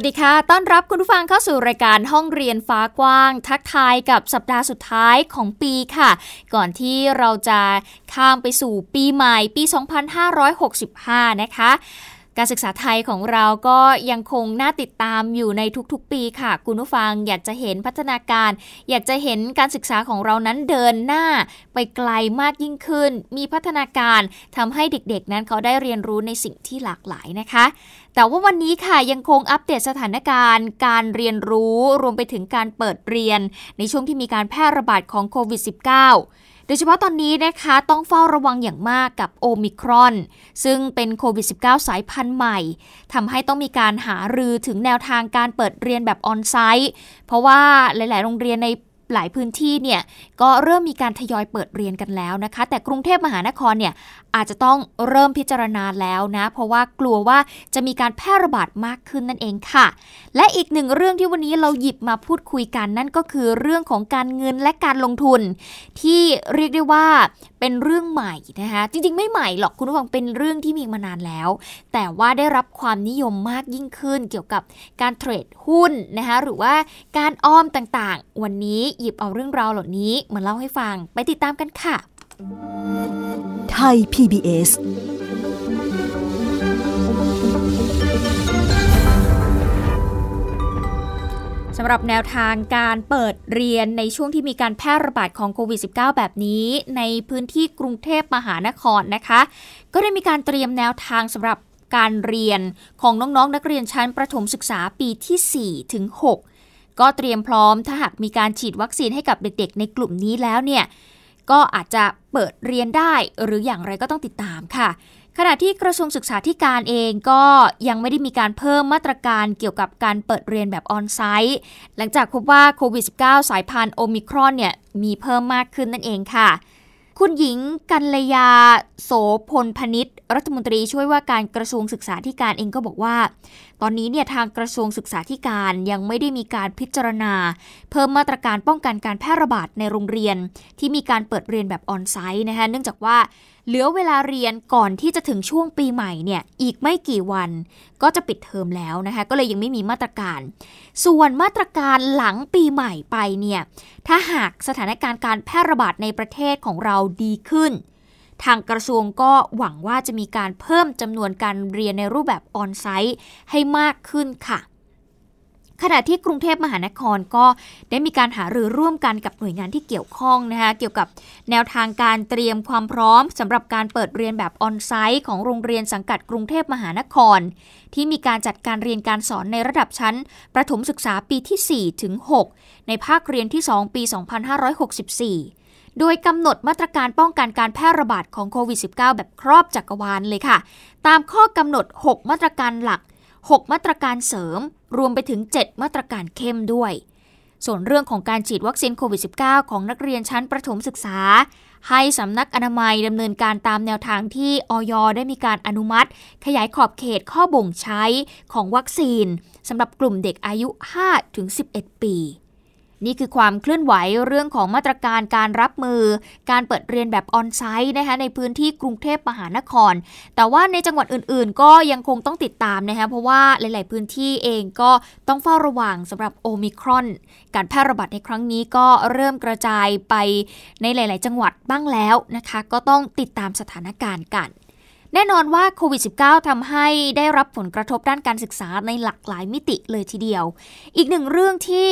วัสดีค่ะ ต้อนรับคุณผู้ฟังเข้าสู่รายการห้องเรียนฟ้ากว้าง ทักทายกับสัปดาห์สุดท้ายของปีค่ะ ก่อนที่เราจะข้ามไปสู่ปีใหม่ปี 2565 นะคะ การศึกษาไทยของเราก็ยังคงน่าติดตามอยู่ในทุกๆ ปีค่ะ คุณผู้ฟังอยากจะเห็นพัฒนาการ อยากจะเห็นการศึกษาของเรานั้นเดินหน้าไปไกลมากยิ่งขึ้น มีพัฒนาการทำให้เด็กๆ นั้นเขาได้เรียนรู้ในสิ่งที่หลากหลายนะคะ แต่ว่าวันนี้ค่ะยังคงอัปเดตสถานการณ์ การเรียนรู้รวมไปถึงการเปิดเรียน ในช่วงที่มีการแพร่ระบาดของโควิด -19 โดยเฉพาะตอนนี้นะคะต้องเฝ้าระวังอย่างมากกับโอมิครอน ซึ่งเป็นโควิด -19 สายพันธุ์ใหม่ทำให้ต้องมีการหารือถึงแนวทางการเปิดเรียนแบบออนไซต์ เพราะว่าหลาย ๆ โรงเรียนใน หลายพื้นที่เนี่ยก็เริ่มมีการทยอยเปิดเรียนกันแล้วนะคะ แต่กรุงเทพมหานครเนี่ยอาจจะต้องเริ่มพิจารณาแล้วนะ เพราะว่ากลัวว่าจะมีการแพร่ระบาดมากขึ้นนั่นเองค่ะ และอีกหนึ่งเรื่องที่วันนี้เราหยิบมาพูดคุยกันนั่นก็คือเรื่องของการเงินและการลงทุน ที่เรียกได้ว่าเป็นเรื่องใหม่นะคะจริงๆ ไม่ใหม่หรอกคุณผู้ฟังเป็นเรื่องที่มีมานานแล้ว แต่ว่าได้รับความนิยมมากยิ่งขึ้นเกี่ยวกับการเทรดหุ้นนะคะหรือว่าการออมต่างๆ วันนี้หยิบเอาเรื่องราวเหล่านี้มาเล่าให้ฟังไปติดตามกันค่ะ ไทย PBS สำหรับแนวทางการเปิดเรียนในช่วงที่มีการแพร่ระบาดของโควิด -19 แบบนี้ ในพื้นที่กรุงเทพมหานครนะคะ ก็ได้มีการเตรียมแนวทางสำหรับการเรียนของน้องๆนนักเรียนชั้นประถมศึกษาปีที่ 4 ถึง 6 ก็เตรียมพร้อมถ้าหากมีการฉีดวัคซีนให้กับเด็กๆ ในกลุ่มนี้แล้วเนี่ยก็อาจจะเปิดเรียนได้หรืออย่างไรก็ต้องติดตามค่ะ ขณะที่กระทรวงศึกษาธิการเองก็ยังไม่ได้มีการเพิ่มมาตรการเกี่ยวกับการเปิดเรียนแบบออนไซต์ หลังจากพบว่าโควิด -19 สายพันธุ์โอมิครอนเนี่ยมีเพิ่มมากขึ้นนั่นเองค่ะ คุณหญิงกัลยาโสพลพนิษรัฐมนตรีช่วยว่าการกระทรวงศึกษาธิการเองก็บอกว่า ตอนนี้เนี่ยทางกระทรวงศึกษาธิการยังไม่ได้มีการพิจารณา เพิ่มมาตรการป้องกันการแพร่ระบาดในโรงเรียน ที่มีการเปิดเรียนแบบออนไซต์นะคะเนื่องจากว่าเหลือเวลาเรียนก่อนที่จะถึงช่วงปีใหม่เนี่ยอีกไม่กี่วัน ก็จะปิดเทอมแล้วนะคะก็เลยยังไม่มีมาตรการ ส่วนมาตรการหลังปีใหม่ไปเนี่ยถ้าหากสถานการณ์การแพร่ระบาดในประเทศของเราดีขึ้น ทางกระทรวงก็หวังว่าจะมีการเพิ่มจำนวนการเรียนในรูปแบบออนไซต์ให้มากขึ้นค่ะขณะที่กรุงเทพมหานครก็ได้มีการหารือร่วมกันกับหน่วยงานที่เกี่ยวข้องนะคะเกี่ยวกับแนวทางการเตรียมความพร้อมสำหรับการเปิดเรียนแบบออนไซต์ของโรงเรียนสังกัดกรุงเทพมหานคร ที่มีการจัดการเรียนการสอนในระดับชั้น ประถมศึกษาปีที่4ถึง6ในภาคเรียนที่ 2 ปี 2564 โดยกำหนดมาตรการป้องกันการแพร่ระบาดของโควิด -19 แบบครอบจักรวาลเลยค่ะ ตามข้อกำหนด 6 มาตรการหลัก 6 มาตรการเสริม รวมไปถึง 7 มาตรการเข้มด้วย ส่วนเรื่องของการฉีดวัคซีนโควิด -19 ของนักเรียนชั้นประถมศึกษา ให้สำนักอนามัยดำเนินการตามแนวทางที่ออยได้มีการอนุมัติ ขยายขอบเขตข้อบ่งใช้ของวัคซีนสำหรับกลุ่มเด็กอายุ 5-11 ปี นี่คือความเคลื่อนไหวเรื่องของมาตรการการรับมือ การเปิดเรียนแบบออนไซต์นะคะในพื้นที่กรุงเทพมหานคร แต่ว่าในจังหวัดอื่นๆ ก็ยังคงต้องติดตามนะคะเพราะว่าหลาย ๆ พื้นที่เองก็ต้องเฝ้าระวังสำหรับโอมิครอน การแพร่ระบาดในครั้งนี้ก็เริ่มกระจายไปในหลาย ๆ จังหวัดบ้างแล้วนะคะ ก็ต้องติดตามสถานการณ์กัน แน่นอนว่าโควิด -19 ทำให้ได้รับผลกระทบด้านการศึกษาในหลากหลายมิติเลยทีเดียว อีกหนึ่งเรื่องที่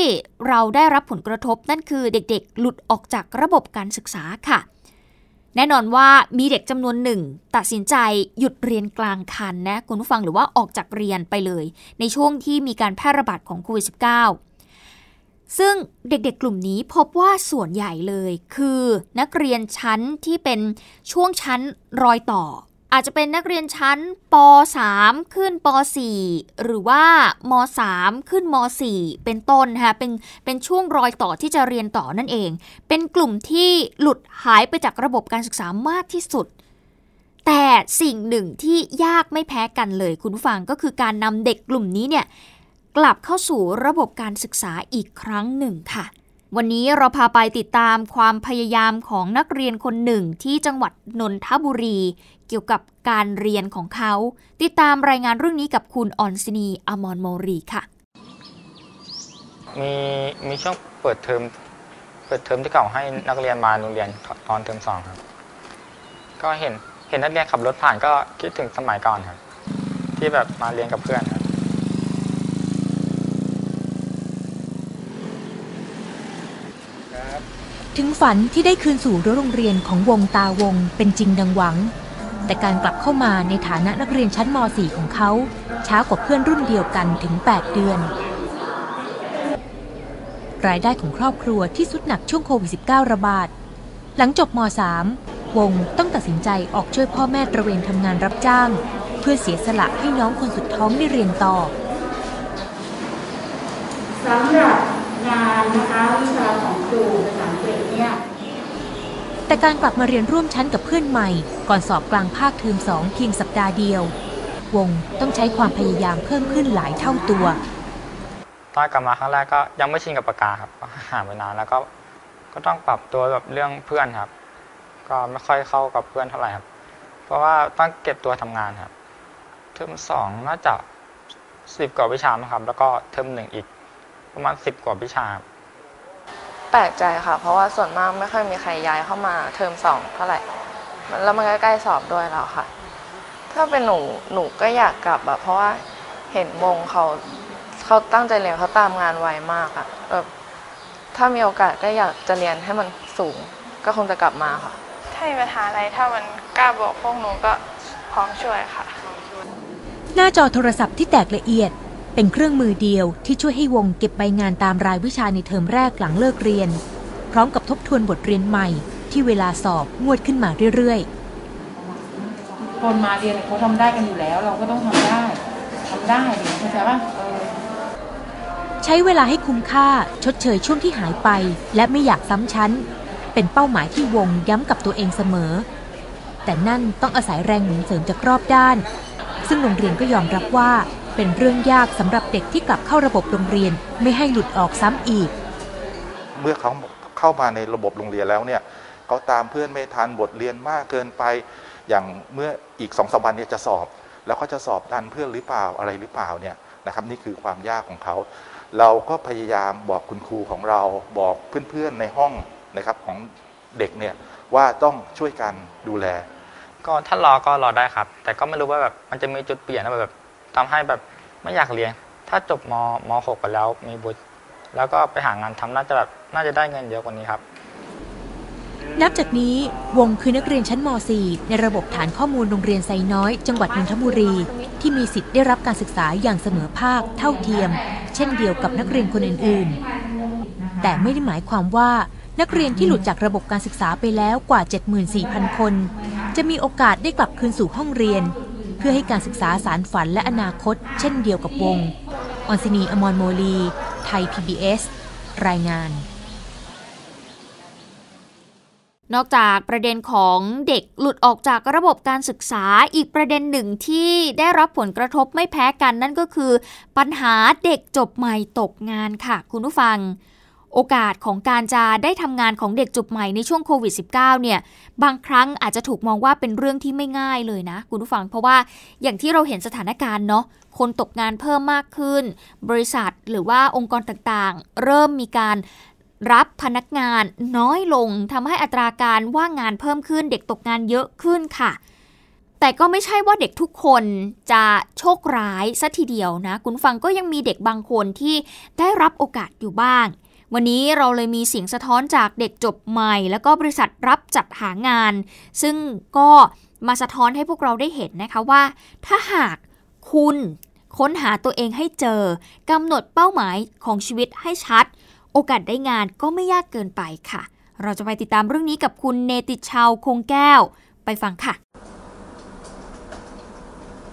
เราได้รับผลกระทบนั่นคือเด็กๆ หลุดออกจากระบบการศึกษาค่ะ แน่นอนว่ามีเด็กจำนวนหนึ่ง ตัดสินใจหยุดเรียนกลางคันนะคุณผู้ฟังหรือว่าออกจากเรียนไปเลย ในช่วงที่มีการแพร่ระบาดของโควิด -19 ซึ่งเด็กๆกลุ่มนี้พบว่าส่วนใหญ่เลย คือนักเรียนชั้นที่เป็นช่วงชั้นรอยต่อ อาจจะเป็นนักเรียนชั้นป .3 ขึ้นป .4 หรือว่าม .3 ขึ้นม .4 เป็นต้นนะคะเป็นเป็นช่วงรอยต่อที่จะเรียนต่อนั่นเอง เป็นกลุ่มที่หลุดหายไปจากระบบการศึกษามากที่สุด แต่สิ่งหนึ่งที่ยากไม่แพ้กันเลยคุณผู้ฟังก็คือการนำเด็กกลุ่มนี้เนี่ยกลับเข้าสู่ระบบการศึกษาอีกครั้งหนึ่งค่ะ วันนี้เราพาไปติดตามความพยายามของนักเรียนคนหนึ่งที่จังหวัดนนทบุรี เกี่ยวกับการเรียนของเขา ติดตามรายงานเรื่องนี้กับคุณออนซินีอมรโมรีค่ะ มีมีช่วงเปิดเทอมเปิดเทอมที่เขาให้นักเรียนมาโรงเรียนตอนเทอมสองครับ ก็เห็นเห็นนักเรียนขับรถผ่านก็คิดถึงสมัยก่อนครับ ที่แบบมาเรียนกับเพื่อนครับถึงฝันที่ได้คืนสู่รั้วโรงเรียนของวงตาวงเป็นจริงดังหวัง แต่การกลับเข้ามาในฐานะนักเรียนชั้นม .4 ของเขา ช้ากว่าเพื่อนรุ่นเดียวกันถึง 8 เดือน รายได้ของครอบครัวที่สุดหนักช่วงโควิด -19 ระบาด หลังจบม .3 วงต้องตัดสินใจออกช่วยพ่อแม่ตระเวนทำงานรับจ้าง เพื่อเสียสละให้น้องคนสุดท้องได้เรียนต่อสำหรับงานนะคะวิชาของครูภาษาอังกฤษเนี่ย แต่การกลับมาเรียนร่วมชั้นกับเพื่อนใหม่ ก่อนสอบกลางภาคเทอมสองเพียงสัปดาห์เดียว วงต้องใช้ความพยายามเพิ่มขึ้นหลายเท่าตัว ตอนกลับมาครั้งแรกก็ยังไม่ชินกับปากกาครับก็หาไปนานแล้วก็ก็ต้องปรับตัวแบบเรื่องเพื่อนครับ ก็ไม่ค่อยเข้ากับเพื่อนเท่าไหร่ครับ เพราะว่าต้องเก็บตัวทำงานครับ เทอมสองน่าจะสิบกว่าวิชาครับ แล้วก็เทอมหนึ่งอีก ประมาณสิบกว่าวิชาครับ แปลกใจค่ะ เพราะว่าส่วนมากไม่ค่อยมีใครย้ายเข้ามาเทอมสองเท่าไหร่แล้วมันก็ใกล้สอบด้วยแล้วค่ะ ถ้าเป็นหนูหนูก็อยากกลับอะเพราะว่าเห็นวงเขาเขาตั้งใจเรียนเขาตามงานไวมากอะแบบถ้ามีโอกาสก็อยากจะเรียนให้มันสูงก็คงจะกลับมาค่ะถ้ามีปัญหาอะไรถ้ามันกล้าบอกพวกหนูก็พร้อมช่วยค่ะ หน้าจอโทรศัพท์ที่แตกละเอียด เป็นเครื่องมือเดียวที่ช่วยให้วงเก็บใบงานตามรายวิชาในเทอมแรกหลังเลิกเรียน พร้อมกับทบทวนบทเรียนใหม่ ที่เวลาสอบงวดขึ้นมาเรื่อยคนมาเรียนเขาทำได้กันอยู่แล้ว เราก็ต้องทำได้ทำได้เดี๋ยวเข้าใจป่ะเออๆใช้เวลาให้คุ้มค่าชดเชยช่วงที่หายไป และไม่อยากซ้ำชั้น เป็นเป้าหมายที่วงย้ำกับตัวเองเสมอ แต่นั่นต้องอาศัยแรงหนุนเสริมจากรอบด้าน ซึ่งโรงเรียนก็ยอมรับว่า เป็นเรื่องยากสำหรับเด็กที่กลับเข้าระบบโรงเรียนไม่ให้หลุดออกซ้ำอีก เมื่อเขาเข้ามาในระบบโรงเรียนแล้วเนี่ยเขาตามเพื่อนไม่ทันบทเรียนมากเกินไป อย่างเมื่ออีกสองสามวันเนี่ยจะสอบ แล้วเขาจะสอบทันเพื่อนหรือเปล่าอะไรหรือเปล่าเนี่ยนะครับนี่คือความยากของเขา เราก็พยายามบอกคุณครูของเราบอกเพื่อนๆในห้องนะครับของเด็กเนี่ยว่าต้องช่วยกันดูแล ก็ถ้ารอก็รอได้ครับ แต่ก็ไม่รู้ว่าแบบมันจะมีจุดเปลี่ยนนะแบบ ทำให้แบบไม่อยากเรียน ถ้าจบมมหกไปแล้วมีบุตร แล้วก็ไปหางานทำน่าจะแบบน่าจะได้เงินเยอะกว่านี้ครับ นับจากนี้วงคือนักเรียนชั้นม .4 ในระบบฐานข้อมูลโรงเรียนไซน้อย จังหวัดนนทบุรี ที่มีสิทธิ์ได้รับการศึกษาอย่างเสมอภาคเท่าเทียม เช่นเดียวกับนักเรียนคนอื่นๆ แต่ไม่ได้หมายความว่านักเรียนที่หลุดจากระบบการศึกษาไปแล้วกว่า 74,000 คน จะมีโอกาสได้กลับคืนสู่ห้องเรียน เพื่อให้การศึกษาสารฝันและอนาคต เช่นเดียวกับวง ออนซินี อมรโมลี ไทย PBS รายงาน นอกจากประเด็นของเด็กหลุดออกจากระบบการศึกษาอีกประเด็นหนึ่งที่ได้รับผลกระทบไม่แพ้กันนั่นก็คือ ปัญหาเด็กจบใหม่ตกงานค่ะ คุณผู้ฟัง โอกาสของการจะได้ทำงานของเด็กจบใหม่ในช่วงโควิด -19 เนี่ย บางครั้งอาจจะถูกมองว่าเป็นเรื่องที่ไม่ง่ายเลยนะ คุณผู้ฟัง เพราะว่าอย่างที่เราเห็นสถานการณ์เนาะ คนตกงานเพิ่มมากขึ้น บริษัทหรือว่าองค์กรต่างๆ เริ่มมีการรับพนักงานน้อยลงทำให้อัตราการว่างงานเพิ่มขึ้น เด็กตกงานเยอะขึ้นค่ะ แต่ก็ไม่ใช่ว่าเด็กทุกคนจะโชคร้ายซะทีเดียวนะ คุณฟังก็ยังมีเด็กบางคนที่ได้รับโอกาสอยู่บ้าง วันนี้เราเลยมีเสียงสะท้อนจากเด็กจบใหม่ แล้วก็บริษัทรับจัดหางาน ซึ่งก็มาสะท้อนให้พวกเราได้เห็นนะคะว่า ถ้าหากคุณค้นหาตัวเองให้เจอกำหนดเป้าหมายของชีวิตให้ชัด โอกาสได้งานก็ไม่ยากเกินไปค่ะ เราจะไปติดตามเรื่องนี้กับคุณเนติชาวคงแก้ว ไปฟังค่ะ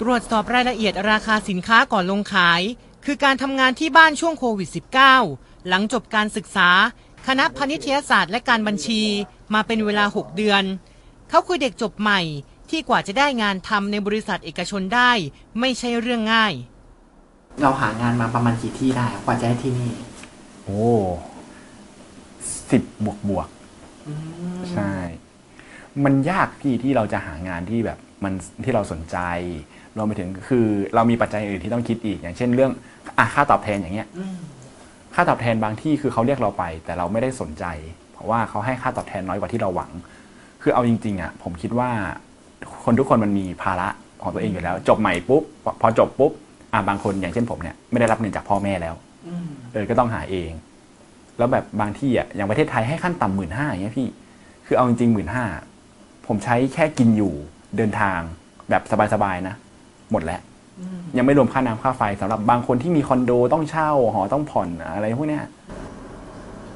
ตรวจสอบรายละเอียดราคาสินค้าก่อนลงขาย คือการทำงานที่บ้านช่วงโควิด -19 หลังจบการศึกษา คณะพาณิชยศาสตร์และการบัญชีมาเป็นเวลา 6 เดือน เขาคือเด็กจบใหม่ที่กว่าจะได้งานทำในบริษัทเอกชนได้ ไม่ใช่เรื่องง่าย เราหางานมาประมาณกี่ที่ได้กว่าจะได้ที่นี่ โอ้สิบบวกบวกใช่ มันยากพี่ที่เราจะหางานที่แบบมันที่เราสนใจรวมไปถึงคือเรามีปัจจัยอื่นที่ต้องคิดอีกอย่างเช่นเรื่องอะค่าตอบแทนอย่างเงี้ย ค่าตอบแทนบางที่คือเขาเรียกเราไป แต่เราไม่ได้สนใจ เพราะว่าเขาให้ค่าตอบแทนน้อยกว่าที่เราหวัง คือเอาจริงๆอะผมคิดว่าคนทุกคนมันมีภาระของตัวเองอยู่แล้ว จบใหม่ปุ๊บพอจบปุ๊บอะบางคนอย่างเช่นผมเนี่ยไม่ได้รับเงินจากพ่อแม่แล้วเออก็ต้องหาเอง แล้วแบบบางที่อะอย่างประเทศไทยให้ขั้นต่ำหมื่นห้าอย่างเงี้ยพี่ คือเอาจริงๆหมื่นห้าผมใช้แค่กินอยู่เดินทางแบบสบายๆนะ หมดแล้ว ยังไม่รวมค่าน้ำค่าไฟสำหรับบางคนที่มีคอนโดต้องเช่าหอต้องผ่อนอะไรพวกเนี้ย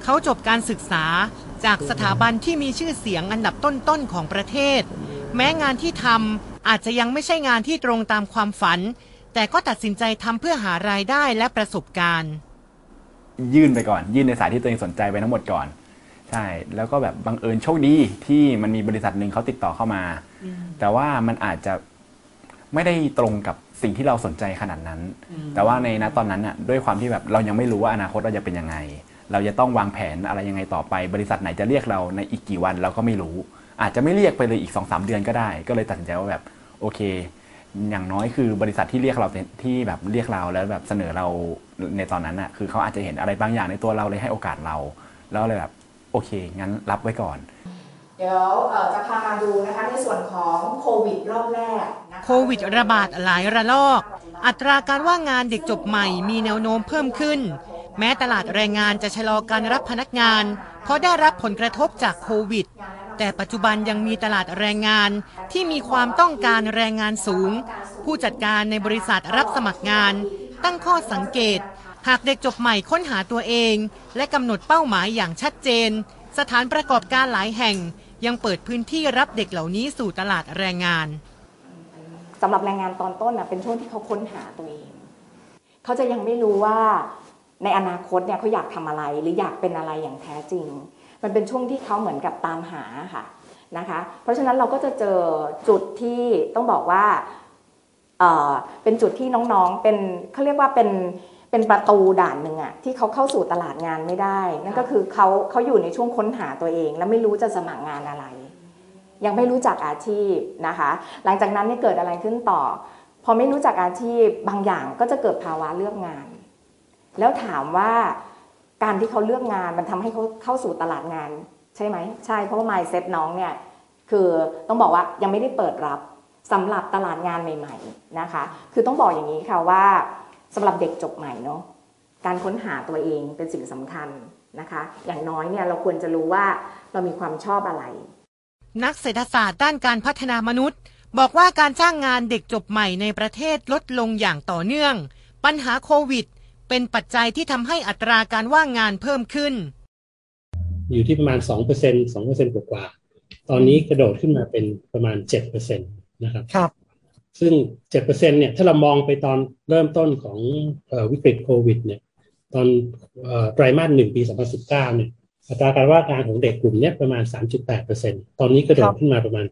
เขาจบการศึกษาจากสถาบันที่มีชื่อเสียงอันดับต้นๆของประเทศ แม้งานที่ทำอาจจะยังไม่ใช่งานที่ตรงตามความฝัน แต่ก็ตัดสินใจทำเพื่อหารายได้และประสบการณ์ ยื่นไปก่อน ยื่นในสายที่ตัวเองสนใจไปทั้งหมดก่อน ใช่ แล้วก็แบบบังเอิญโชคดีที่มันมีบริษัทหนึ่งเขาติดต่อเข้ามา แต่ว่ามันอาจจะไม่ได้ตรงกับ สิ่งที่เราสนใจขนาดนั้น แต่ว่าในณตอนนั้นอะด้วยความที่แบบเรายังไม่รู้ว่าอนาคตเราจะเป็นยังไง เราจะต้องวางแผนอะไรยังไงต่อไป บริษัทไหนจะเรียกเราในอีกกี่วันเราก็ไม่รู้ อาจจะไม่เรียกไปเลยอีก2อสเดือนก็ได้ ก็เลยตัดสินใจว่าแบบโอเค อย่างน้อยคือบริษัทที่เรียกเราที่แบบเรียกเราแล้วแบบเสนอเราในตอนนั้นอะคือเขาอาจจะเห็นอะไรบางอย่างในตัวเราเลยให้โอกาสเรา แล้วเลยแบบโอเคงั้นรับไว้ก่อน เดี๋ยวจะพามาดูนะคะในส่วนของโควิดรอบแรกนะคะโควิดระบาดหลายระลอก อัตราการว่างงานเด็กจบใหม่มีแนวโน้มเพิ่มขึ้น แม้ตลาดแรงงานจะชะลอการรับพนักงาน เพราะได้รับผลกระทบจากโควิด แต่ปัจจุบันยังมีตลาดแรงงานที่มีความต้องการแรงงานสูง ผู้จัดการในบริษัทรับสมัครงาน ตั้งข้อสังเกต หากเด็กจบใหม่ค้นหาตัวเอง และกำหนดเป้าหมายอย่างชัดเจน สถานประกอบการหลายแห่ง ยังเปิดพื้นที่รับเด็กเหล่านี้สู่ตลาดแรงงาน สำหรับแรงงานตอนต้นนะเป็นช่วงที่เขาค้นหาตัวเอง เขาจะยังไม่รู้ว่าในอนาคตเนี่ยเขาอยากทำอะไรหรืออยากเป็นอะไรอย่างแท้จริง มันเป็นช่วงที่เขาเหมือนกับตามหาค่ะนะคะ เพราะฉะนั้นเราก็จะเจอจุดที่ต้องบอกว่าเเป็นจุดที่น้องๆเป็นเขาเรียกว่าเป็น เป็นประตูด่านหนึ่งอะที่เขาเข้าสู่ตลาดงานไม่ได้ นั่นก็คือเขาเขาอยู่ในช่วงค้นหาตัวเอง แล้วไม่รู้จะสมัครงานอะไร ยังไม่รู้จักอาชีพนะคะ หลังจากนั้นเนี่ยเกิดอะไรขึ้นต่อ พอไม่รู้จักอาชีพบางอย่างก็จะเกิดภาวะเลือกงาน แล้วถามว่าการที่เขาเลือกงานมันทำให้เขาเข้าสู่ตลาดงาน ใช่ไหมใช่เพราะว่า mindset น้องเนี่ยคือต้องบอกว่ายังไม่ได้เปิดรับสำหรับตลาดงานใหม่ ๆนะคะ คือต้องบอกอย่างนี้ค่ะว่า สำหรับเด็กจบใหม่เนาะการค้นหาตัวเองเป็นสิ่งสำคัญนะคะ อย่างน้อยเนี่ยเราควรจะรู้ว่าเรามีความชอบอะไร นักเศรษฐศาสตร์ด้านการพัฒนามนุษย์ บอกว่าการจ้างงานเด็กจบใหม่ในประเทศลดลงอย่างต่อเนื่อง ปัญหาโควิด เป็นปัจจัยที่ทำให้อัตราการว่างงานเพิ่มขึ้น อยู่ที่ประมาณ 2% 2%กว่าๆตอนนี้กระโดดขึ้นมาเป็นประมาณ 7%นะครับครับ ซึ่ง7%เนี่ยถ้าเรามองไปตอนเริ่มต้นของเออวิกฤตโควิดเนี่ยตอนเออไตรมาสหนึ่งปี2019เนี่ยอัตราการว่างงานของเด็กกลุ่มเนี้ยประมาณ 3.8%ตอนนี้กระโดดขึ้นมาประมาณ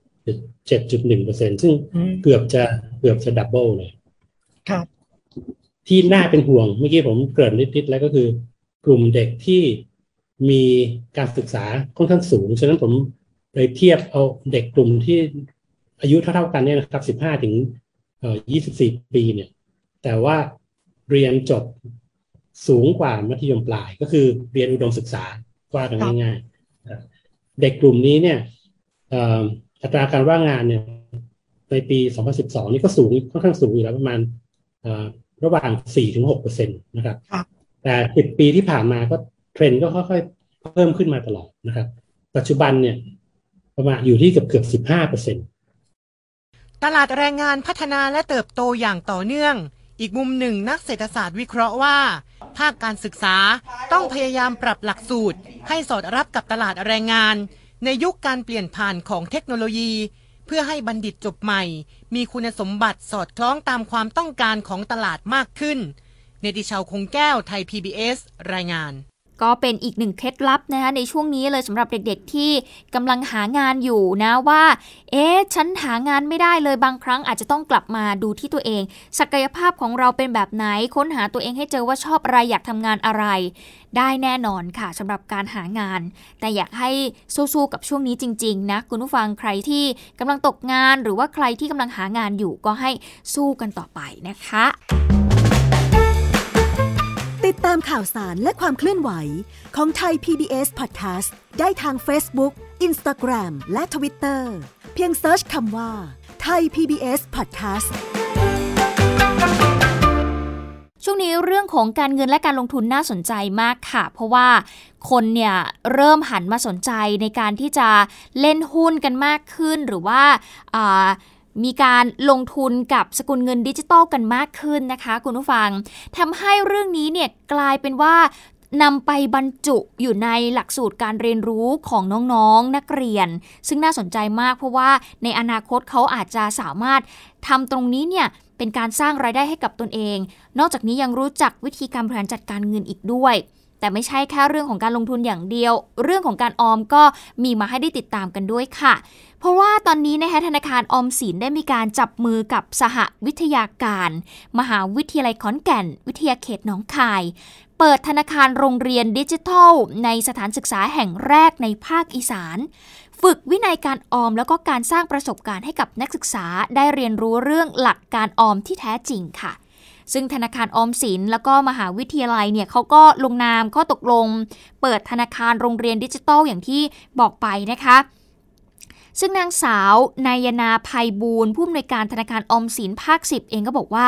7.1%ซึ่งเกือบจะเกือบจะ double เลยครับที่น่าเป็นห่วงเมื่อกี้ผมเกริ่นนิดๆแล้วก็คือ กลุ่มเด็กที่มีการศึกษาค่อนข้างสูง ฉะนั้นผมเลยเทียบเอาเด็กกลุ่มที่ อายุเท่าๆกันเนี่ยนะครับ15ถึงเอ่อ24ปีเนี่ย แต่ว่าเรียนจบสูงกว่ามัธยมปลายก็คือเรียนอุดมศึกษาว่ากันง่ายๆนะเด็กกลุ่มนี้เนี่ยเอ่ออัตราการว่างงานเนี่ยในปี 2012 นี่ก็สูงค่อนข้างสูงอยู่แล้วประมาณเอ่อระหว่าง 4-6เปอร์เซ็นต์นะครับ แต่ 10 ปีที่ผ่านมาก็เทรนด์ก็ค่อยๆ เพิ่มขึ้นมาตลอดนะครับ ปัจจุบันเนี่ยประมาณอยู่ที่เกือบเกือบ 15เปอร์เซ็นต์ ตลาดแรงงานพัฒนาและเติบโตอย่างต่อเนื่อง อีกมุมหนึ่งนักเศรษฐศาสตร์วิเคราะห์ว่า ภาคการศึกษาต้องพยายามปรับหลักสูตร ให้สอดรับกับตลาดแรงงาน ในยุคการเปลี่ยนผ่านของเทคโนโลยี เพื่อให้บัณฑิตจบใหม่ มีคุณสมบัติสอดคล้องตามความต้องการของตลาดมากขึ้น เนติชาวคงแก้วไทย PBS รายงาน ก็เป็นอีกหนึ่งเคล็ดลับนะคะในช่วงนี้เลยสำหรับเด็กๆที่กำลังหางานอยู่นะว่า เอ๊ะฉันหางานไม่ได้เลยบางครั้งอาจจะต้องกลับมาดูที่ตัวเอง ศักยภาพของเราเป็นแบบไหนค้นหาตัวเองให้เจอว่าชอบอะไรอยากทำงานอะไร ได้แน่นอนค่ะสำหรับการหางาน แต่อยากให้สู้ๆกับช่วงนี้จริงๆนะคุณผู้ฟังใครที่กำลังตกงานหรือว่าใครที่กำลังหางานอยู่ก็ให้สู้กันต่อไปนะคะ ติดตามข่าวสารและความเคลื่อนไหวของ Thai PBS Podcast ได้ทาง Facebook, Instagram และ Twitter เพียง search คำว่าไทย PBS Podcast ช่วงนี้เรื่องของการเงินและการลงทุนน่าสนใจมากค่ะ เพราะว่าคนเนี่ยเริ่มหันมาสนใจในการที่จะเล่นหุ้นกันมากขึ้นหรือว่า มีการลงทุนกับสกุลเงินดิจิตอลกันมากขึ้นนะคะ คุณผู้ฟังทำให้เรื่องนี้เนี่ยกลายเป็นว่านำไปบรรจุอยู่ในหลักสูตรการเรียนรู้ของน้องๆนนักเรียน ซึ่งน่าสนใจมากเพราะว่าในอนาคตเขาอาจจะสามารถทำตรงนี้เนี่ยเป็นการสร้างรายได้ให้กับตนเอง นอกจากนี้ยังรู้จักวิธีการบริหารจัดการเงินอีกด้วย แต่ไม่ใช่แค่เรื่องของการลงทุนอย่างเดียว เรื่องของการออมก็มีมาให้ได้ติดตามกันด้วยค่ะ ราะว่าตอนนี้นะคะธนาคารอมสินได้มีการจับมือกับสหวิทยาการ มหาวิทยาลัยขอนแก่น วิทยาเขตหนองคาย เปิดธนาคารโรงเรียนดิจิทัล ในสถานศึกษาแห่งแรกในภาคอีสาน ฝึกวินัยการออมแล้วก็การสร้างประสบการณ์ให้กับนักศึกษาได้เรียนรู้เรื่องหลักการออมที่แท้จริงค่ะซึ่งธนาคารออมสินแล้วก็มหาวิทยาลัยเนี่ยเขาก็ลงนามข้อตกลง เปิดธนาคารโรงเรียนดิจิทัลอย่างที่บอกไปนะคะ ซึ่งนางสาวนายนาไพบูลย์ผู้อำนวยการธนาคารออมสินภาค 10 เองก็บอกว่า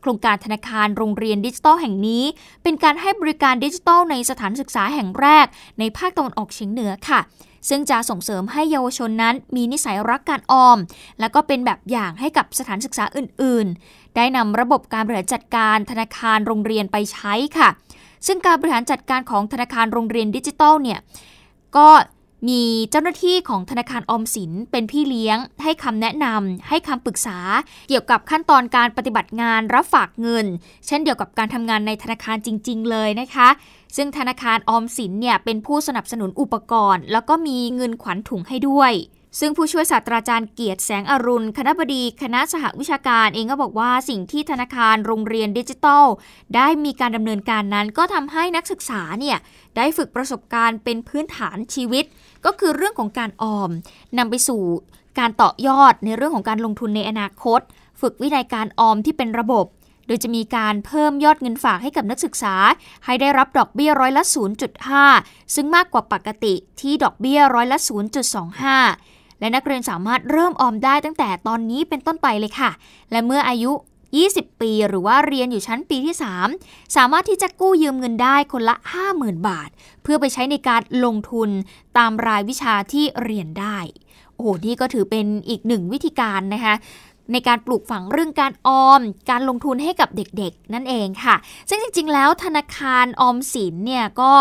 โครงการธนาคารโรงเรียนดิจิตอลแห่งนี้ เป็นการให้บริการดิจิตอลในสถานศึกษาแห่งแรก ในภาคตะวันออกเฉียงเหนือค่ะ ซึ่งจะส่งเสริมให้เยาวชนนั้น มีนิสัยรักการออม และก็เป็นแบบอย่างให้กับสถานศึกษาอื่น ๆ ได้นำระบบการบริหารจัดการธนาคารโรงเรียนไปใช้ค่ะ ซึ่งการบริหารจัดการของธนาคารโรงเรียนดิจิตอลเนี่ยก็ มีเจ้าหน้าที่ของธนาคารออมสินเป็นพี่เลี้ยง ให้คำแนะนำให้คำปรึกษา เกี่ยวกับขั้นตอนการปฏิบัติงานรับฝากเงิน เช่นเดียวกับการทำงานในธนาคารจริง ๆ เลยนะคะ ซึ่งธนาคารออมสินเนี่ยเป็นผู้สนับสนุนอุปกรณ์ แล้วก็มีเงินขวัญถุงให้ด้วย ซึ่งผู้ช่วยศาสตราจารย์เกียรติแสงอรุณ คณะบดีคณะสหวิชาการเองก็บอกว่าสิ่งที่ธนาคารโรงเรียนดิจิทัล ได้มีการดำเนินการนั้น ก็ทำให้นักศึกษาเนี่ยได้ฝึกประสบการณ์เป็นพื้นฐานชีวิต ก็คือเรื่องของการออมนำไปสู่การต่อยอดในเรื่องของการลงทุนในอนาคต ฝึกวินัยการออมที่เป็นระบบ โดยจะมีการเพิ่มยอดเงินฝากให้กับนักศึกษา ให้ได้รับดอกเบี้ยร้อยละ 0.5 ซึ่งมากกว่าปกติที่ดอกเบี้ยร้อยละ 0.25 และนักเรียนสามารถเริ่มออมได้ตั้งแต่ตอนนี้เป็นต้นไปเลยค่ะ และเมื่ออายุ 20 ปีหรือว่าเรียนอยู่ชั้นปีที่ 3 สามารถที่จะกู้ยืมเงินได้คนละ 50,000 บาท เพื่อไปใช้ในการลงทุนตามรายวิชาที่เรียนได้ โอ้โหนี่ก็ถือเป็นอีกหนึ่งวิธีการนะคะในการปลูกฝังเรื่องการออม การลงทุนให้กับเด็กๆ นั่นเองค่ะ ซึ่งจริงๆ แล้วธนาคารออมสินเนี่ยก็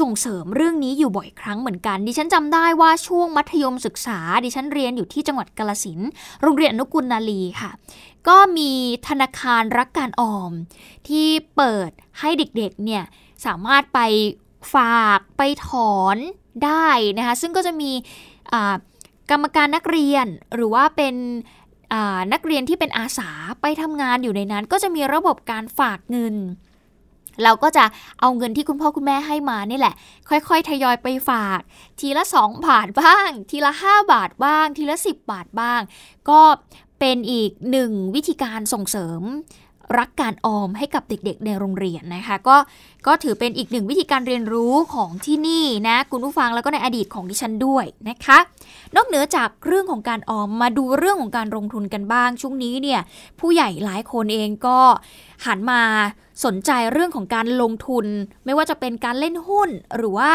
ส่งเสริมเรื่องนี้อยู่บ่อยครั้งเหมือนกัน ดิฉันจำได้ว่าช่วงมัธยมศึกษา ดิฉันเรียนอยู่ที่จังหวัดกาลสินโรงเรียนอนุกุลนาลีค่ะ ก็มีธนาคารรักการออม ที่เปิดให้เด็กๆเนี่ยสามารถไปฝากไปถอนได้นะคะซึ่งก็จะมีกรรมการนักเรียนหรือว่าเป็นนักเรียนที่เป็นอาสาไปทำงานอยู่ในนั้น ก็จะมีระบบการฝากเงิน เราก็จะเอาเงินที่คุณพ่อคุณแม่ให้มานี่แหละ ค่อยๆ ทยอยไปฝาก ทีละ 2 บาทบ้าง ทีละ 5 บาทบ้าง ทีละ 10 บาทบ้าง ก็เป็นอีกหนึ่งวิธีการส่งเสริม รักการออมให้กับเด็กๆ ในโรงเรียนนะคะก็ก็ถือเป็นอีกหนึ่งวิธีการเรียนรู้ของที่นี่นะคุณผู้ฟังแล้วก็ในอดีตของดิฉันด้วยนะคะ นอกเหนือจากเรื่องของการออมมาดูเรื่องของการลงทุนกันบ้าง ช่วงนี้เนี่ยผู้ใหญ่หลายคนเองก็หันมาสนใจเรื่องของการลงทุน ไม่ว่าจะเป็นการเล่นหุ้นหรือว่า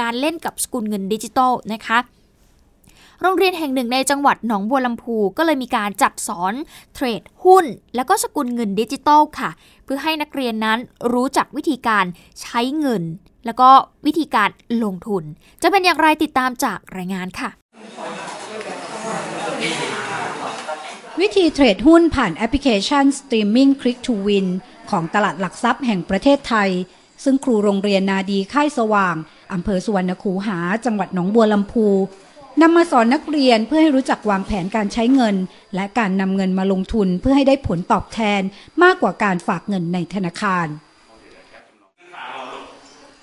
การเล่นกับสกุลเงินดิจิตอลนะคะ โรงเรียนแห่งหนึ่งในจังหวัดหนองบัวลำภูก็เลยมีการจัดสอนเทรดหุ้น แล้วก็สกุลเงินดิจิตอลค่ะ เพื่อให้นักเรียนนั้นรู้จักวิธีการใช้เงิน แล้วก็วิธีการลงทุน จะเป็นอย่างไรติดตามจากรายงานค่ะวิธีเทรดหุ้นผ่านแอปพลิเคชัน Streaming Click to Win ของตลาดหลักทรัพย์แห่งประเทศไทย ซึ่งครูโรงเรียนนาดีค่ายสว่าง อำเภอสุวรรณคูหา จังหวัดหนองบัวลำพู นำมาสอนนักเรียนเพื่อให้รู้จักวางแผนการใช้เงิน และการนำเงินมาลงทุนเพื่อให้ได้ผลตอบแทนมากกว่าการฝากเงินในธนาคาร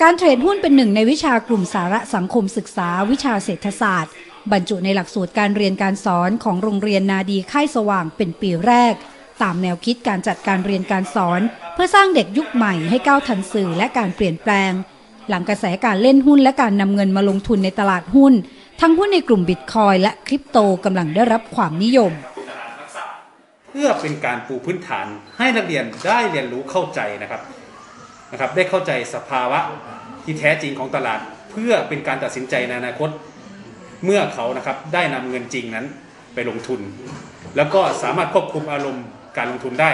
การเทรดหุ้นเป็นหนึ่งในวิชากลุ่มสาระสังคมศึกษา วิชาเศรษฐศาสตร์ บรรจุในหลักสูตรการเรียนการสอนของโรงเรียนนาดีค่ายสว่างเป็นปีแรก ตามแนวคิดการจัดการเรียนการสอน เพื่อสร้างเด็กยุคใหม่ให้ก้าวทันสื่อและการเปลี่ยนแปลง หลังกระแสการเล่นหุ้นและการนำเงินมาลงทุนในตลาดหุ้น ทั้งหุ้นในกลุ่มบิตคอยและคริปโตกำลังได้รับความนิยม เพื่อเป็นการปูพื้นฐานให้นักเรียนได้เรียนรู้เข้าใจนะครับนะครับ ได้เข้าใจสภาวะที่แท้จริงของตลาด เพื่อเป็นการตัดสินใจในอนาคตเมื่อเขานะครับได้นำเงินจริงนั้นไปลงทุน แล้วก็สามารถควบคุมอารมณ์การลงทุนได้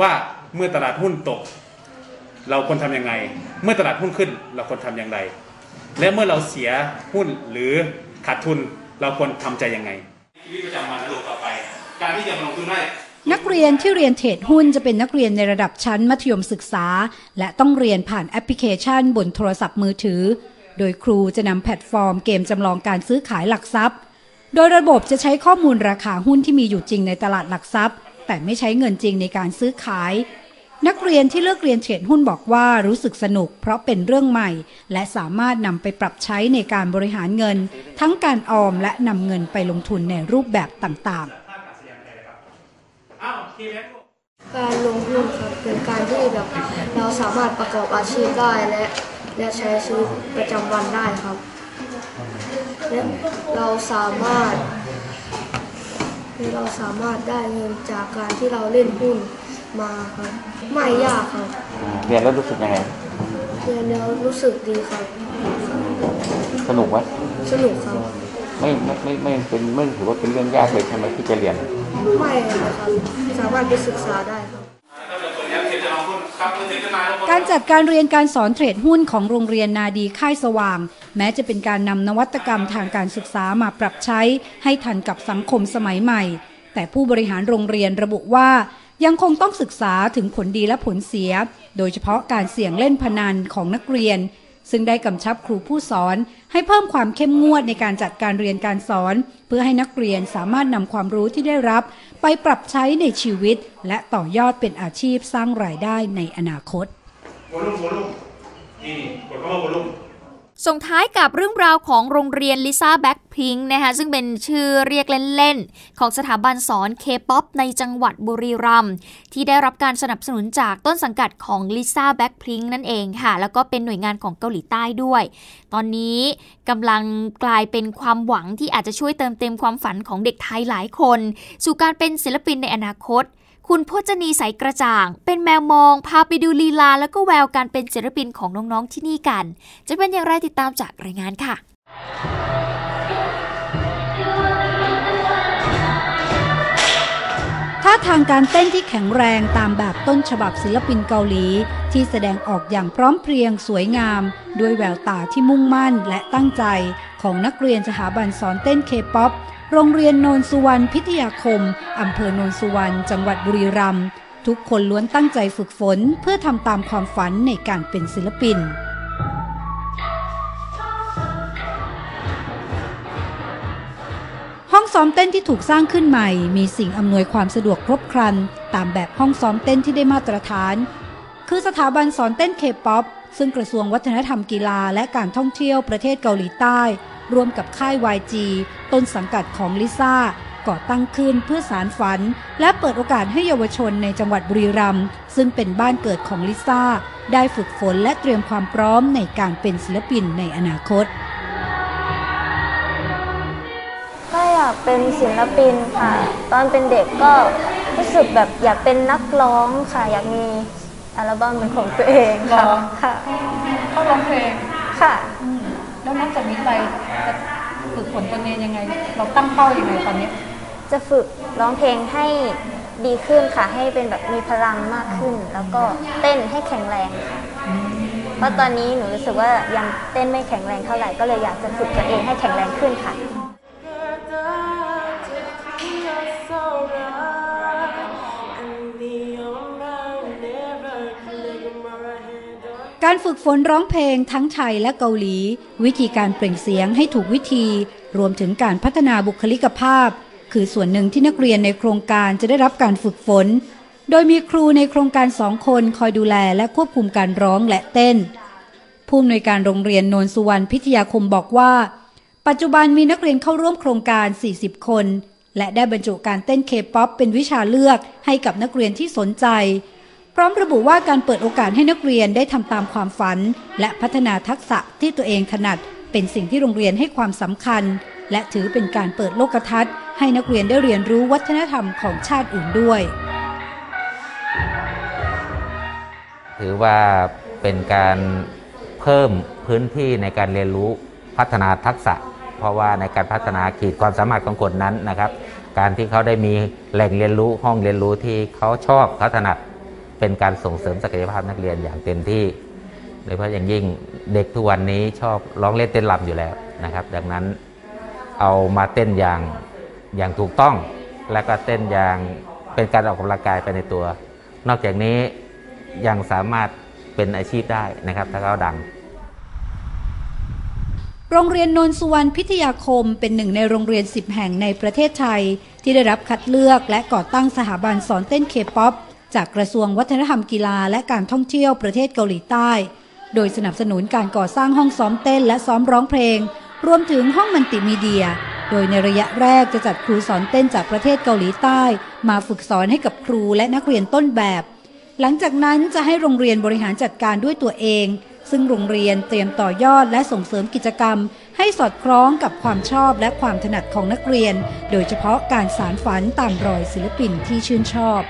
ว่าเมื่อตลาดหุ้นตก เราควรทำยังไง เมื่อตลาดหุ้นขึ้น เราควรทำอย่างไร และเมื่อเราเสียหุ้นหรือขาดทุนเราควรทำใจยังไงชีวิตประจำวันนะลูกต่อไป การที่จะมาลงทุนได้นักเรียนที่เรียนเทรดหุ้นจะเป็นนักเรียนในระดับชั้นมัธยมศึกษา และต้องเรียนผ่านแอปพลิเคชันบนโทรศัพท์มือถือ โดยครูจะนำแพลตฟอร์มเกมจำลองการซื้อขายหลักทรัพย์ โดยระบบจะใช้ข้อมูลราคาหุ้นที่มีอยู่จริงในตลาดหลักทรัพย์ แต่ไม่ใช้เงินจริงในการซื้อขาย นักเรียนที่เลือกเรียนเทรดหุ้นบอกว่ารู้สึกสนุก เพราะเป็นเรื่องใหม่ และสามารถนำไปปรับใช้ในการบริหารเงิน ทั้งการออมและนำเงินไปลงทุนในรูปแบบต่างๆ การลงทุนครับเป็นการที่แบบเราสามารถประกอบอาชีพได้และและใช้ชีวิตประจำวันได้ครับและเราสามารถเราสามารถได้เงินจากการที่เราเล่นหุ้น มาครับไม่ยากครับเรียนแล้วรู้สึกยังไงเรียนแล้วรู้สึกดีครับ สนุกไหมสนุกครับ ไม่ไม่ไม่ไม่เป็นไม่ถือว่าเป็นเรื่องยากเลยใช่ไหมที่จะเรียน ไม่เลยครับสามารถไปศึกษาได้ครับการจัดการเรียนการสอนเทรดหุ้นของโรงเรียนนาดีค่ายสว่าง แม้จะเป็นการนำนวัตกรรมทางการศึกษามาปรับใช้ให้ทันกับสังคมสมัยใหม่ แต่ผู้บริหารโรงเรียนระบุว่า ยังคงต้องศึกษาถึงผลดีและผลเสีย โดยเฉพาะการเสี่ยงเล่นพนันของนักเรียน ซึ่งได้กำชับครูผู้สอน ให้เพิ่มความเข้มงวดในการจัดการเรียนการสอน เพื่อให้นักเรียนสามารถนำความรู้ที่ได้รับ ไปปรับใช้ในชีวิต และต่อยอดเป็นอาชีพสร้างรายได้ในอนาคต volume volumeนี่กดเข้ามา volume ส่งท้ายกับเรื่องราวของโรงเรียนลิซ่าแบ็คพิงค์นะคะซึ่งเป็นชื่อเรียกเล่นๆ ของสถาบันสอนเคป๊อปในจังหวัดบุรีรัมย์ที่ได้รับการสนับสนุนจากต้นสังกัดของลิซ่าแบ็คพิงค์นั่นเองค่ะ แล้วก็เป็นหน่วยงานของเกาหลีใต้ด้วย ตอนนี้กำลังกลายเป็นความหวังที่อาจจะช่วยเติมเต็มความฝันของเด็กไทยหลายคน สู่การเป็นศิลปินในอนาคต คุณพจนีใสกระจ่าง เป็นแมวมอง พาไปดูลีลา แล้วก็แววการเป็นศิลปินของน้องๆที่นี่กัน จะเป็นอย่างไรติดตามจากรายงานค่ะท่าทางการเต้นที่แข็งแรงตามแบบต้นฉบับศิลปินเกาหลี ที่แสดงออกอย่างพร้อมเพรียงสวยงาม ด้วยแววตาที่มุ่งมั่นและตั้งใจ ของนักเรียนสถาบันสอนเต้นเคป๊อป โรงเรียนโนนสุวรรณพิทยาคม อำเภอโนนสุวรรณ จังหวัดบุรีรัมย์ ทุกคนล้วนตั้งใจฝึกฝนเพื่อทำตามความฝันในการเป็นศิลปิน ห้องซ้อมเต้นที่ถูกสร้างขึ้นใหม่ มีสิ่งอำนวยความสะดวกครบครัน ตามแบบห้องซ้อมเต้นที่ได้มาตรฐาน คือสถาบันสอนเต้นเคป๊อปซึ่งกระทรวงวัฒนธรรมกีฬาและการท่องเที่ยวประเทศเกาหลีใต้ ร่วมกับค่าย YG ต้นสังกัดของลิซ่าก่อตั้งขึ้นเพื่อสานฝัน และเปิดโอกาสให้เยาวชนในจังหวัดบุรีรัมย์ซึ่งเป็นบ้านเกิดของลิซ่า ได้ฝึกฝนและเตรียมความพร้อมในการเป็นศิลปินในอนาคต ก็อยากเป็นศิลปินค่ะ ตอนเป็นเด็กก็รู้สึกแบบอยากเป็นนักร้องค่ะ อยากมีอัลบั้มเป็นของตัวเองค่ะค่ะเข้าร้องเพลงค่ะ แล้วนอกจากนี้ไป จะฝึกฝนตนเองยังไง เราตั้งเป้ายังไงตอนนี้ จะฝึกร้องเพลงให้ดีขึ้นค่ะ ให้เป็นแบบมีพลังมากขึ้น แล้วก็เต้นให้แข็งแรงค่ะเพราะตอนนี้หนูรู้สึกว่ายังเต้นไม่แข็งแรงเท่าไหร่ก็เลยอยากจะฝึกตัวเองให้แข็ง การฝึกฝนร้องเพลงทั้งไทยและเกาหลี วิธีการเปล่งเสียงให้ถูกวิธี รวมถึงการพัฒนาบุคลิกภาพ คือส่วนหนึ่งที่นักเรียนในโครงการจะได้รับการฝึกฝน โดยมีครูในโครงการสองคนคอยดูแลและควบคุมการร้องและเต้น ผู้อำนวยการโรงเรียนโนนสุวรรณพิทยาคมบอกว่า ปัจจุบันมีนักเรียนเข้าร่วมโครงการ 40 คน และได้บรรจุการเต้นเคป๊อปเป็นวิชาเลือกให้กับนักเรียนที่สนใจ พร้อมระบุว่าการเปิดโอกาสให้นักเรียนได้ทำตามความฝัน และพัฒนาทักษะที่ตัวเองถนัด เป็นสิ่งที่โรงเรียนให้ความสำคัญ และถือเป็นการเปิดโลกทัศน์ ให้นักเรียนได้เรียนรู้วัฒนธรรมของชาติอื่นด้วย ถือว่าเป็นการเพิ่มพื้นที่ในการเรียนรู้พัฒนาทักษะ เพราะว่าในการพัฒนาขีดความสามารถของคนนั้นนะครับ การที่เขาได้มีแหล่งเรียนรู้ห้องเรียนรู้ที่เขาชอบเขาถนัด เป็นการส่งเสริมศักยภาพนักเรียนอย่างเต็มที่โดยเฉพาะอย่างยิ่งเด็กทุกวันนี้ชอบร้องเล่นเต้นรำอยู่แล้วนะครับ ดังนั้นเอามาเต้นอย่างอย่างถูกต้อง และก็เต้นอย่างเป็นการออกกำลังกายไปในตัว นอกจากนี้ยังสามารถเป็นอาชีพได้นะครับ ถ้าเขาดังโรงเรียนนนสุวรรณพิทยาคมเป็นหนึ่งในโรงเรียน 10 แห่งในประเทศไทย ที่ได้รับคัดเลือกและก่อตั้งสถาบันสอนเต้นเคป๊อป จากกระทรวงวัฒนธรรมกีฬาและการท่องเที่ยวประเทศเกาหลีใต้ โดยสนับสนุนการก่อสร้างห้องซ้อมเต้นและซ้อมร้องเพลง รวมถึงห้องมัลติมีเดีย โดยในระยะแรกจะจัดครูสอนเต้นจากประเทศเกาหลีใต้ มาฝึกสอนให้กับครูและนักเรียนต้นแบบ หลังจากนั้นจะให้โรงเรียนบริหารจัดการด้วยตัวเอง ซึ่งโรงเรียนเตรียมต่อยอดและส่งเสริมกิจกรรม ให้สอดคล้องกับความชอบและความถนัดของนักเรียน โดยเฉพาะการสารฝันตามรอยศิลปินที่ชื่นชอบ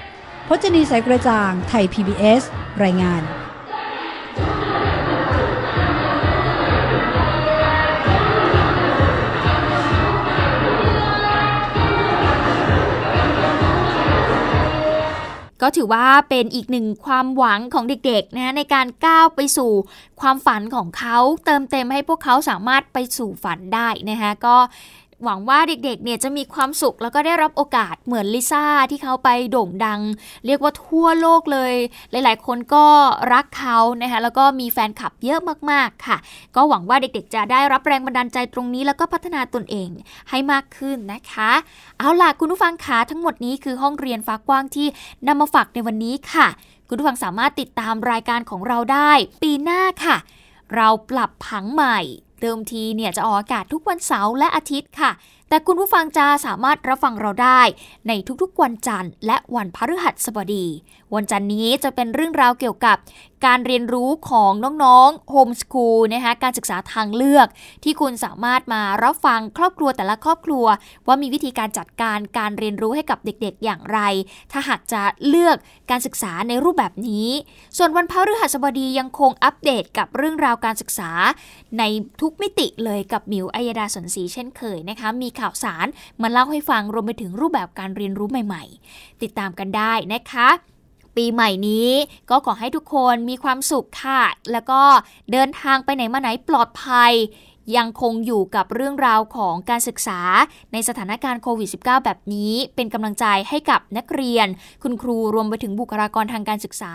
พจนีสายกระจ่าง ไทย PBS รายงานก็ถือว่าเป็นอีกหนึ่งความหวังของเด็กๆนะในการก้าวไปสู่ความฝันของเขา เติมเต็มให้พวกเขาสามารถไปสู่ฝันได้นะคะก็ หวังว่าเด็กๆ เนี่ยจะมีความสุขแล้วก็ได้รับโอกาสเหมือนลิซ่าที่เขาไปโด่งดัง เรียกว่าทั่วโลกเลย หลายๆ คนก็รักเขานะคะแล้วก็มีแฟนคลับเยอะมากๆค่ะ ก็หวังว่าเด็กๆ จะได้รับแรงบันดาลใจตรงนี้ แล้วก็พัฒนาตนเองให้มากขึ้นนะคะ เอาล่ะคุณผู้ฟังคะทั้งหมดนี้คือห้องเรียนฟ้ากว้างที่นำมาฝากในวันนี้ค่ะ คุณผู้ฟังสามารถติดตามรายการของเราได้ ปีหน้าค่ะ เราปรับผังใหม่ เดิมทีเนี่ยจะออกอากาศทุกวันเสาร์และอาทิตย์ค่ะ แต่คุณผู้ฟังจะสามารถรับฟังเราได้ในทุกๆวันจันทร์และวันพฤหัสบดี วันจันทร์นี้จะเป็นเรื่องราวเกี่ยวกับการเรียนรู้ของน้องๆโฮมสคูลนะคะการศึกษาทางเลือก ที่คุณสามารถมารับฟังครอบครัวแต่ละครอบครัว ว่ามีวิธีการจัดการการเรียนรู้ให้กับเด็กๆอย่างไร ถ้าหากจะเลือกการศึกษาในรูปแบบนี้ ส่วนวันพฤหัสบดียังคงอัปเดตกับเรื่องราวการศึกษา ในทุกมิติเลยกับมิวอัยดาสนศรีเช่นเคยนะคะมีข่าวสาร มาเล่าให้ฟังรวมไปถึงรูปแบบการเรียนรู้ใหม่ ๆ ติดตามกันได้นะคะ ปีใหม่นี้ก็ขอให้ทุกคนมีความสุขค่ะ แล้วก็เดินทางไปไหนมาไหนปลอดภัยยังคงอยู่กับเรื่องราวของการศึกษาในสถานการณ์โควิด -19 แบบนี้ เป็นกำลังใจให้กับนักเรียน คุณครูรวมไปถึงบุคลากรทางการศึกษา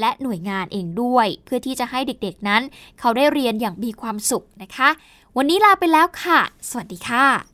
และหน่วยงานเองด้วย เพื่อที่จะให้เด็กๆนั้น เขาได้เรียนอย่างมีความสุขนะคะ วันนี้ลาไปแล้วค่ะ สวัสดีค่ะ